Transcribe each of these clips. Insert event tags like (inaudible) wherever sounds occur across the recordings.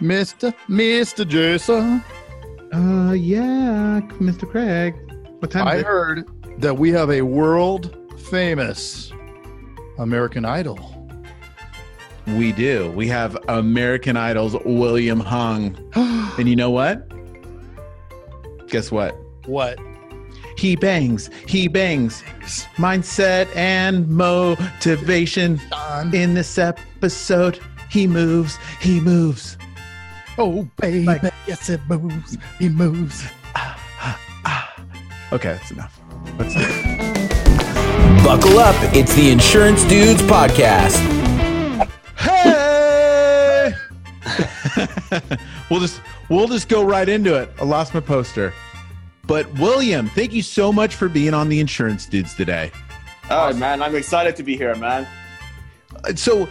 Mr. Mr. Jason. Uh, yeah, Mr. Craig. What time I is it? heard that we have a world famous American Idol. We do. We have American Idol's William Hung. (gasps) and you know what? Guess what? What? He bangs. He bangs. Mindset and motivation. In this episode, he moves. He moves. Oh, baby. Like- yes, it moves. He moves. Ah, ah, ah. Okay, that's enough. Let's it. Buckle up, it's the Insurance Dudes Podcast. Hey! (laughs) (laughs) we'll just we'll just go right into it. I lost my poster. But William, thank you so much for being on the Insurance Dudes today. Oh man, I'm excited to be here, man. So,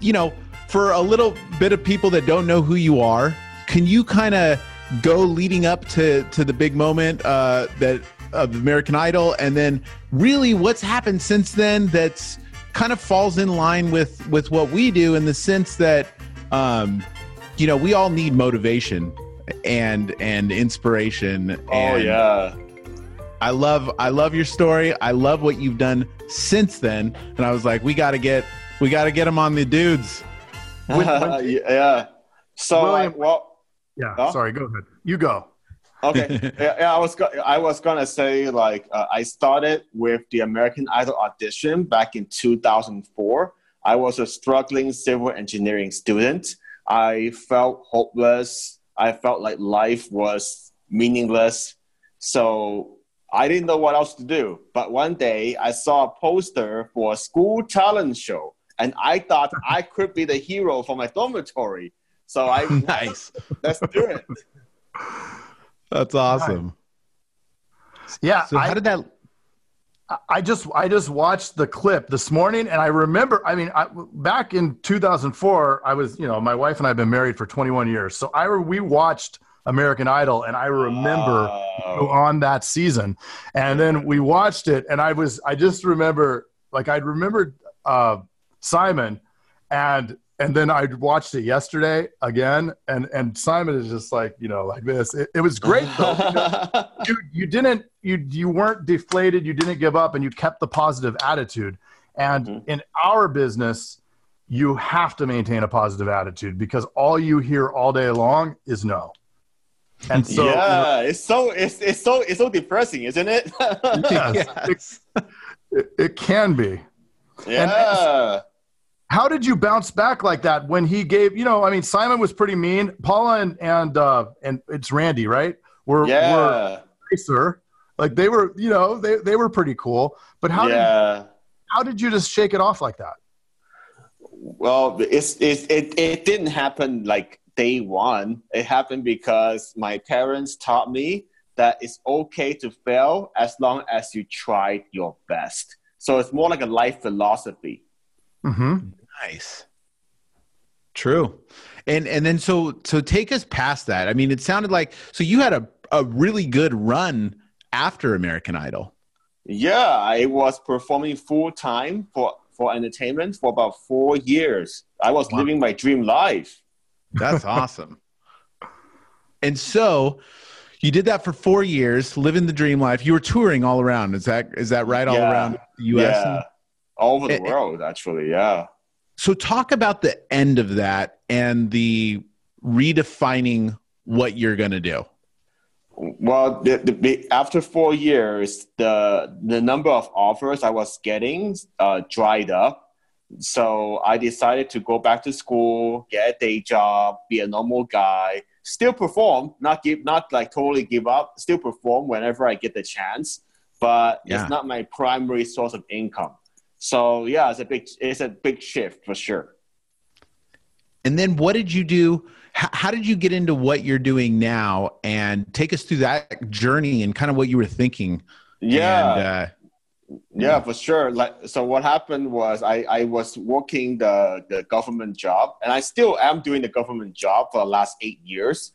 you know, for a little bit of people that don't know who you are, can you kind of go leading up to to the big moment uh, that of American Idol, and then really what's happened since then? That's kind of falls in line with with what we do in the sense that, um, you know, we all need motivation and and inspiration. Oh and yeah. I love I love your story. I love what you've done since then. And I was like, we got to get we got to get them on the dudes. (laughs) yeah. So William- like, well, Yeah, Huh? sorry. Go ahead. You go. okay. (laughs) yeah, yeah, I was go- I was gonna say like uh, I started with the American Idol audition back in 2004. I was a struggling civil engineering student. I felt hopeless. I felt like life was meaningless. So I didn't know what else to do. But one day I saw a poster for a school talent show, and I thought I could be the hero for my dormitory. So I (laughs) nice. let's do it. That's awesome. Yeah, So I, how did that I just I just watched the clip this morning, and I remember. I mean, I, back in 2004, I was you know my wife and I have been married for 21 years, so I we watched American Idol, and I remember Wow. on that season, and then we watched it, and I was I just remember like I remembered uh, Simon, and and then I watched it yesterday again, and and Simon is just like you know like this. It, it was great though. you, (laughs) you didn't you you weren't deflated you didn't give up and you kept the positive attitude and Mhm. in our business you have to maintain a positive attitude because all you hear all day long is no and so yeah, it's so it's it's so it's so depressing, isn't it? yes, (laughs) Yes. it, it can be yeah. How did you bounce back like that when he gave you know i mean simon was pretty mean paula and and uh and it's randy right were were Yeah. nicer like they were you know they, they were pretty cool but how did how did you just shake it off like that Well, it's, it's it it didn't happen like day one. It happened because my parents taught me that it's okay to fail as long as you tried your best. So it's more like a life philosophy. mm-hmm. Nice? True. And and then so so take us past that. I mean, it sounded like so you had a a really good run after American Idol. Yeah, I was performing full time for for entertainment for about four years. I was Wow. living my dream life. That's awesome. (laughs) And so you did that for four years, living the dream life. You were touring all around. Is that is that right? All Yeah. around the U.S. Yeah, all over the world, actually. Yeah. So talk about the end of that and the redefining what you're going to do. Well, the, the, after four years, the the number of offers I was getting uh, dried up. So I decided to go back to school, get a day job, be a normal guy, still perform, not give, not like totally give up, still perform whenever I get the chance. But Yeah. it's not my primary source of income. So yeah, it's a big it's a big shift for sure. And then what did you do? How, did you get into what you're doing now? And take us through that journey and kind of what you were thinking. Yeah. And, uh, Yeah, for sure. Like, so what happened was I, I was working the, the government job, and I still am doing the government job for the last eight years.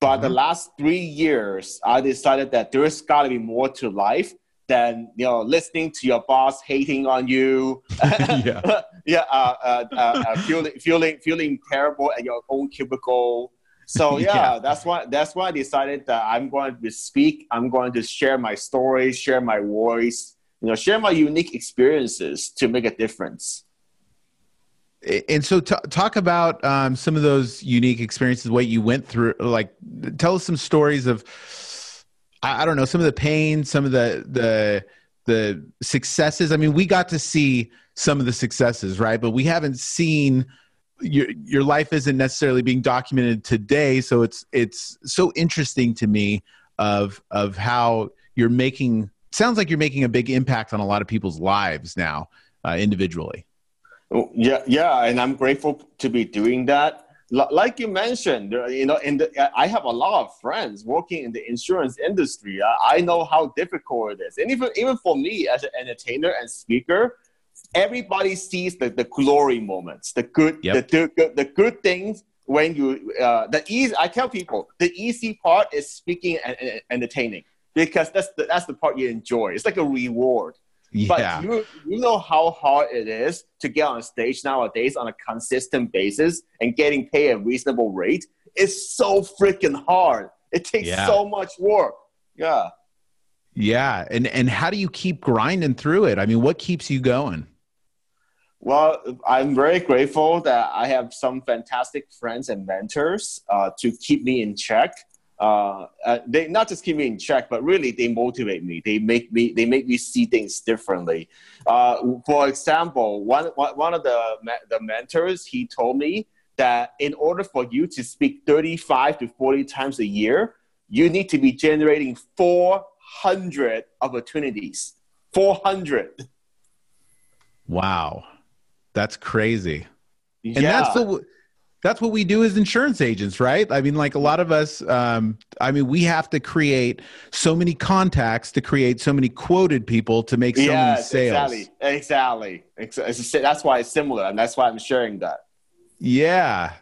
But the last three years, I decided that there's got to be more to life than you know listening to your boss hating on you. (laughs) Yeah. (laughs) yeah. Uh, uh, uh, uh, feeling feeling feeling terrible at your own cubicle. So (laughs) yeah, Yeah. that's why that's why I decided that I'm going to speak. I'm going to share my story, share my voice, you know, share my unique experiences to make a difference. And so, t- talk about um, some of those unique experiences, what you went through. Like, tell us some stories of, I, I don't know, some of the pain, some of the the the successes. I mean, we got to see some of the successes, right? But we haven't seen your your life isn't necessarily being documented today. So it's it's so interesting to me of of how you're making. Sounds like you're making a big impact on a lot of people's lives now, uh, individually. Yeah, yeah, and I'm grateful to be doing that. Like you mentioned, you know, in the, I have a lot of friends working in the insurance industry. I, I know how difficult it is, and even even for me as an entertainer and speaker, everybody sees the, the glory moments, the good, Yep. the, the good, the good things. When you uh, the easy, I tell people the easy part is speaking and, and entertaining because that's the, that's the part you enjoy. It's like a reward. Yeah. But you you know how hard it is to get on stage nowadays on a consistent basis and getting paid a reasonable rate. It's so freaking hard. It takes Yeah. so much work. Yeah. Yeah, and and how do you keep grinding through it? I mean, what keeps you going? Well, I'm very grateful that I have some fantastic friends and mentors uh, to keep me in check. Uh, uh, they not just keep me in check, but really they motivate me. They make me they make me see things differently. Uh, for example, one one of the the mentors he told me that in order for you to speak 35 to 40 times a year, you need to be generating 400 opportunities. 400. Wow, that's crazy. And yeah. that's the that's what we do as insurance agents, right? I mean, like a lot of us. Um, I mean, we have to create so many contacts to create so many quoted people to make so many Yes, sales. exactly, exactly. Ex- That's why it's similar, and that's why I'm sharing that. Yeah,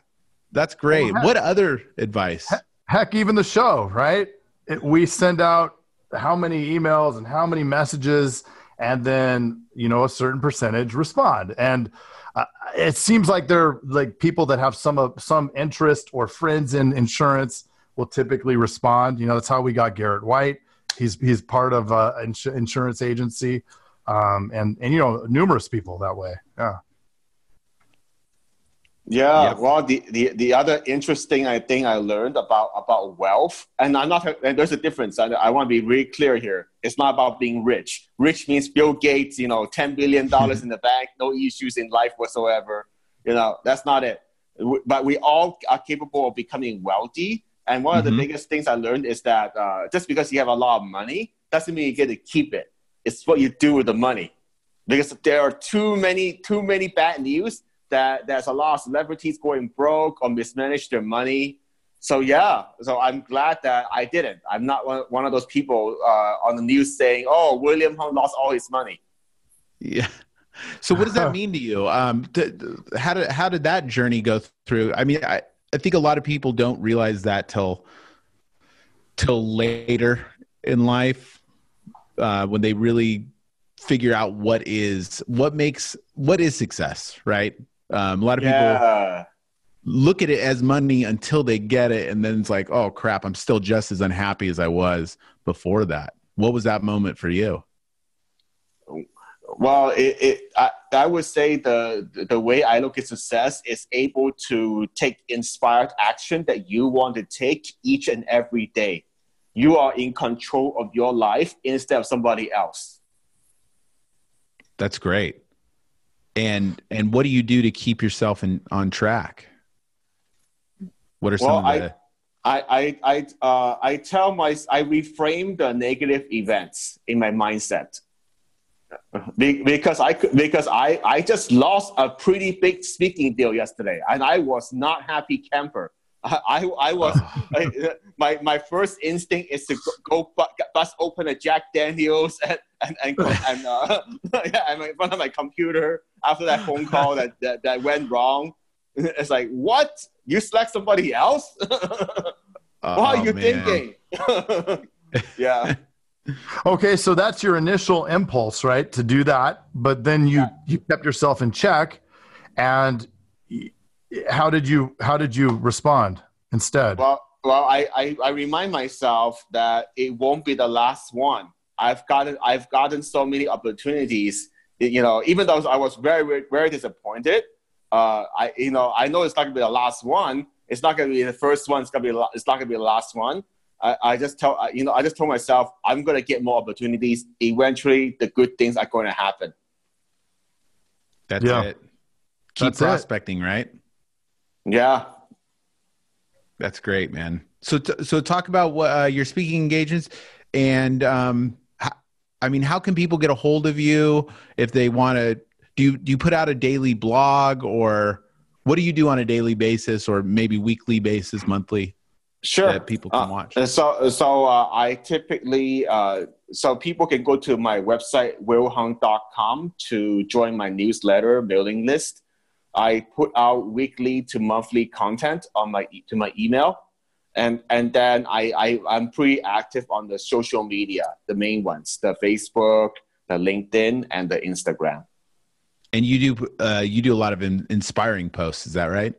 that's great. Well, What other advice? Heck, even the show, right? It, we send out how many emails and how many messages, and then you know a certain percentage respond. And it seems like they're like people that have some of some interest or friends in insurance will typically respond. You know, that's how we got Garrett White. He's he's part of uh, ins- insurance agency, um, and and you know numerous people that way. Yeah. Yeah. Well, the, the the other interesting I think I learned about about wealth, and I'm not. And there's a difference. I, I want to be really clear here. It's not about being rich. Rich means Bill Gates. You know, ten billion dollars (laughs) in the bank, no issues in life whatsoever. You know, that's not it. But we all are capable of becoming wealthy. And one of Mhm. the biggest things I learned is that uh, just because you have a lot of money doesn't mean you get to keep it. It's what you do with the money. Because there are too many too many bad news that there's a lot of celebrities going broke or mismanage their money. So yeah, so I'm glad that I didn't. I'm not one, one of those people uh, on the news saying, "Oh, William Hung lost all his money." Yeah. So what does that mean to you? Um, t- how did how did that journey go through? I mean, I, I think a lot of people don't realize that till till later in life uh, when they really figure out what is what makes what is success, right? Um, a lot of people Yeah, look at it as money until they get it, and then it's like, oh crap, I'm still just as unhappy as I was before that. What was that moment for you? well, it, it I, I would say the the way I look at success is able to take inspired action that you want to take each and every day. You are in control of your life instead of somebody else. That's great. And and what do you do to keep yourself in, on track? What are some Well, of I- the I I I uh, I tell my I reframe the negative events in my mindset Be- because I could- because I I just lost a pretty big speaking deal yesterday and I was not happy camper. I I, I was (laughs) I, my my first instinct is to go, go bust open a Jack Daniels and and and, and uh, (laughs) yeah, I'm in front of my computer after that phone call that that, that went wrong. (laughs) It's like what you select somebody else. Oh, (laughs) what are you man. thinking? yeah. Okay, so that's your initial impulse, right, to do that. But then you Yeah. you kept yourself in check, and how did you how did you respond? instead? Well, well, I, I, I remind myself that it won't be the last one. I've gotten I've gotten so many opportunities. You know, even though I was very very, very disappointed, uh, I you know I know it's not gonna be the last one. It's not gonna be the first one. It's gonna be it's not gonna be the last one. I, I just tell you know I just told myself I'm gonna get more opportunities. Eventually, the good things are going to happen. That's Yeah. it. Keep That's it. prospecting, right? Yeah. That's great, man. So, t- so talk about what uh, your speaking engagements, and um, ho- I mean, how can people get a hold of you if they want to? Do you do you put out a daily blog, or what do you do on a daily basis, or maybe weekly basis, monthly Sure. that people can Uh, watch? So, so uh, I typically, uh, so people can go to my website, willhung.com to join my newsletter mailing list. I put out weekly to monthly content on my to my email, and and then I, I I'm pretty active on the social media, the main ones, the Facebook, the LinkedIn, and the Instagram. And you do uh, you do a lot of in- inspiring posts. Is that right?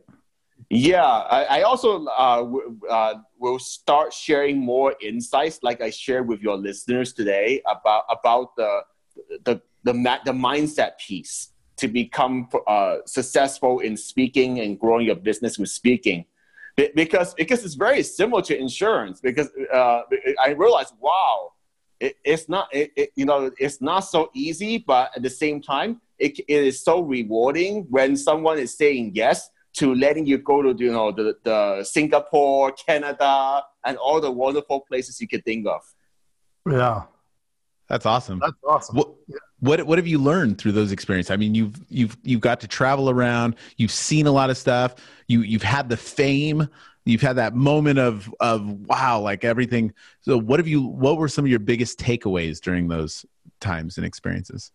Yeah, I, I also uh, w- uh, will start sharing more insights, like I shared with your listeners today about about the the the, the mindset piece to become uh, successful in speaking and growing your business with speaking, because because it's very similar to insurance. Because uh, I realized, wow, it, it's not it, it, you know it's not so easy, but at the same time, it, it is so rewarding when someone is saying yes to letting you go to you know the, the Singapore, Canada, and all the wonderful places you could think of. yeah, That's awesome. that's awesome. What what what have you learned through those experiences? I mean, you've you've you've got to travel around. You've seen a lot of stuff. You you've had the fame. You've had that moment of of wow, like everything. So, what have you? What were some of your biggest takeaways during those times and experiences?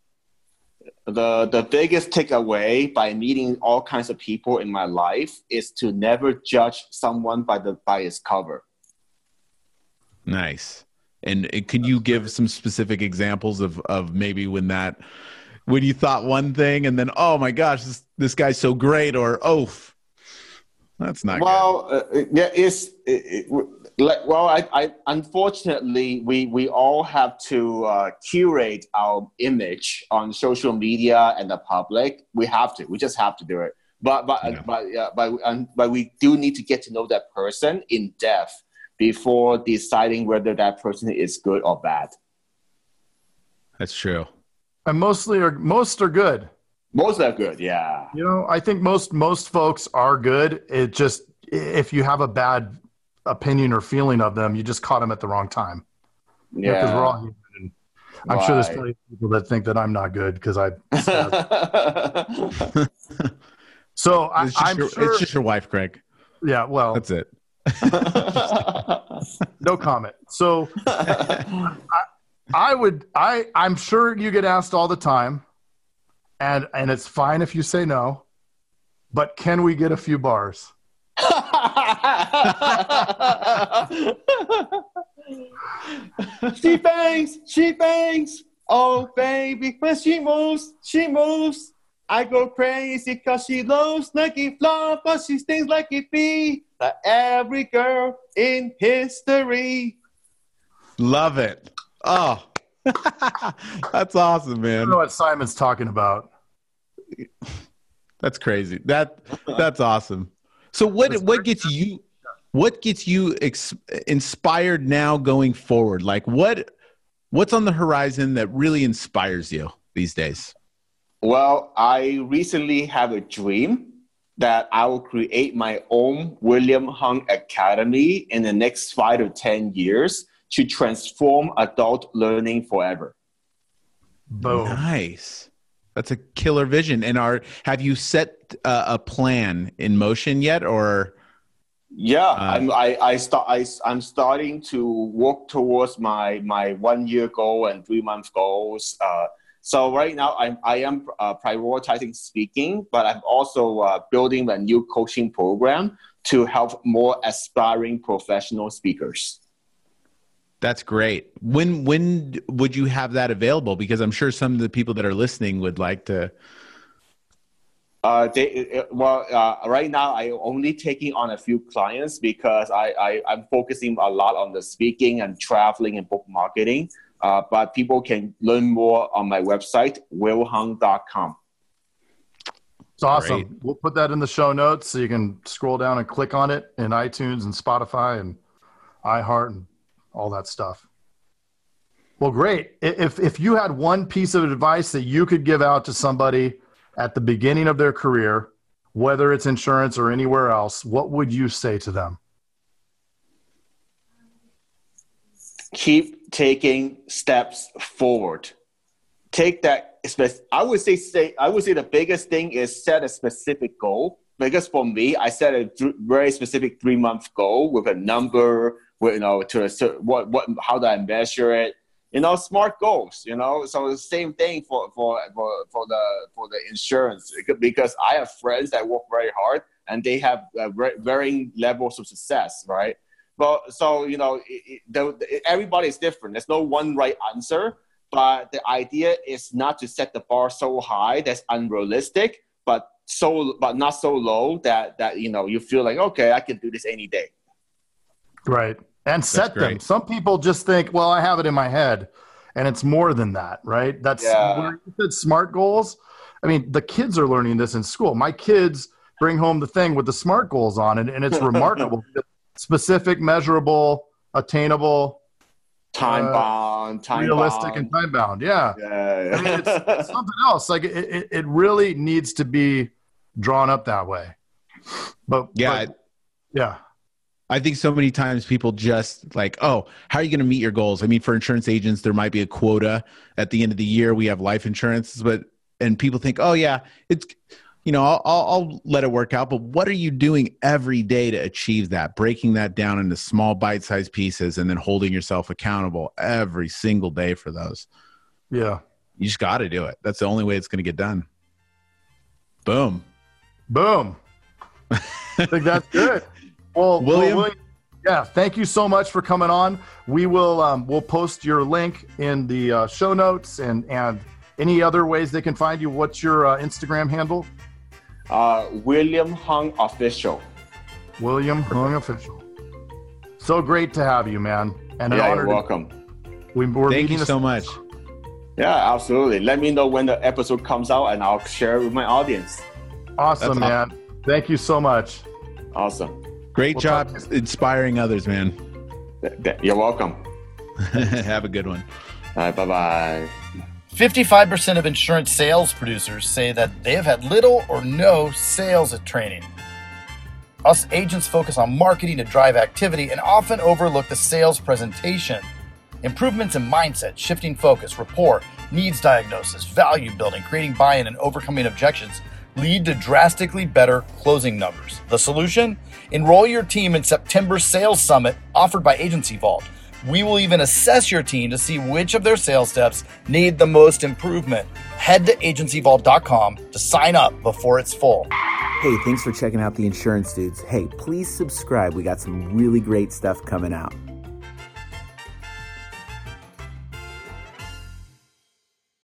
The the biggest takeaway by meeting all kinds of people in my life is to never judge someone by the by its cover. Nice. And uh, could you give some specific examples of of maybe when that when you thought one thing and then oh my gosh this this guy's so great or oh that's not good. well, uh, yeah, it's it, it, like well, I, I unfortunately we we all have to uh, curate our image on social media and the public. We have to. We just have to do it. But but Yeah. but yeah, but um, but we do need to get to know that person in depth before deciding whether that person is good or bad. That's true. and mostly are most are good. Most are good, yeah. You know, I think most most folks are good. It just if you have a bad opinion or feeling of them, you just caught them at the wrong time. Yeah, because we're all human. I'm sure there's plenty of people that think that I'm not good because I. (laughs) So I, it's I'm. your, sure. it's just your wife, Craig. yeah. Well, That's it. (laughs) no comment. So (laughs) I would. I. I'm sure you get asked all the time, and and it's fine if you say no. But can we get a few bars? she bangs, she bangs. Oh, baby, when she moves, she moves. I go crazy cause she loves Nike Fluff, but she stings like it be. Like every girl in history. Love it. Oh, (laughs) that's awesome, man. I don't know what Simon's talking about. That's crazy. That that's awesome. So what what gets you what gets you ex- inspired now going forward? Like what what's on the horizon that really inspires you these days? Well, I recently have a dream that I will create my own William Hung Academy in the next five to 10 years to transform adult learning forever. Boom. Nice. That's a killer vision. And are have you set uh, a plan in motion yet, or Yeah, Uh, I'm, I, I start, I, I'm starting to work towards my, my one year goal and three month goals. Uh, so right now I'm, I am uh, prioritizing speaking, but I'm also uh, building a new coaching program to help more aspiring professional speakers. that's great? When when would you have that available? Because I'm sure some of the people that are listening would like to. Uh, they, well, uh, right now I am only taking on a few clients because I, I I'm focusing a lot on the speaking and traveling and book marketing. Uh, but people can learn more on my website, willhung.com. It's awesome. Great. We'll put that in the show notes so you can scroll down and click on it in iTunes and Spotify and iHeart and all that stuff. Well, great. If if you had one piece of advice that you could give out to somebody at the beginning of their career, whether it's insurance or anywhere else, what would you say to them? Keep taking steps forward. Take that. I would say, say I would say the biggest thing is set a specific goal. Because for me, I set a very specific three month goal with a number, with, you know, to a, certain, what what how do I measure it? you know smart goals you know so the same thing for for for, for the for the insurance because i have friends that work very hard and they have uh, varying levels of success right but so you know it, it, the, everybody is different there's no one right answer but the idea is not to set the bar so high that's unrealistic but so but not so low that that you know you feel like okay i can do this any day right and set them. Some people just think, well, I have it in my head, and it's more than that, right? That's yeah. you said smart goals. I mean, the kids are learning this in school. My kids bring home the thing with the smart goals on it, and it's (laughs) remarkable. Specific, measurable, attainable, time uh, bound, time realistic, bound. and time bound. Yeah, yeah, yeah. I mean, it's, it's, something else. Like it, it, it, really needs to be drawn up that way. But yeah, but, yeah. I think so many times people just like, oh, how are you going to meet your goals? I mean, for insurance agents, there might be a quota at the end of the year. We have life insurance, but and people think, oh yeah, it's you know, I'll, I'll let it work out. But what are you doing every day to achieve that? Breaking that down into small bite-sized pieces, and then holding yourself accountable every single day for those. Yeah, you just got to do it. That's the only way it's going to get done. Boom. Boom. I think that's (laughs) good. Well, William, well, William, yeah, thank you so much for coming on. We will um, we'll post your link in the uh, show notes and and any other ways they can find you. What's your uh, Instagram handle? Uh, William Hung Official. William Hung Official. So great to have you, man. And yeah, you're welcome. We, are Thank you so much. Yeah, absolutely. Let me know when the episode comes out, and I'll share it with my audience. Awesome, That's man. Awesome. Thank you so much. Awesome. Great we'll job inspiring others, man. You're welcome. (laughs) Have a good one. All right, bye bye. 55% of insurance sales producers say that they have had little or no sales training. Us agents focus on marketing to drive activity and often overlook the sales presentation. Improvements in mindset, shifting focus, rapport, needs diagnosis, value building, creating buy in, and overcoming objections lead to drastically better closing numbers. The solution? Enroll your team in September's Sales Summit offered by Agency Vault. We will even assess your team to see which of their sales steps need the most improvement. Head to agencyvault.com to sign up before it's full. Hey, thanks for checking out the Insurance Dudes. Hey, please subscribe. We got some really great stuff coming out.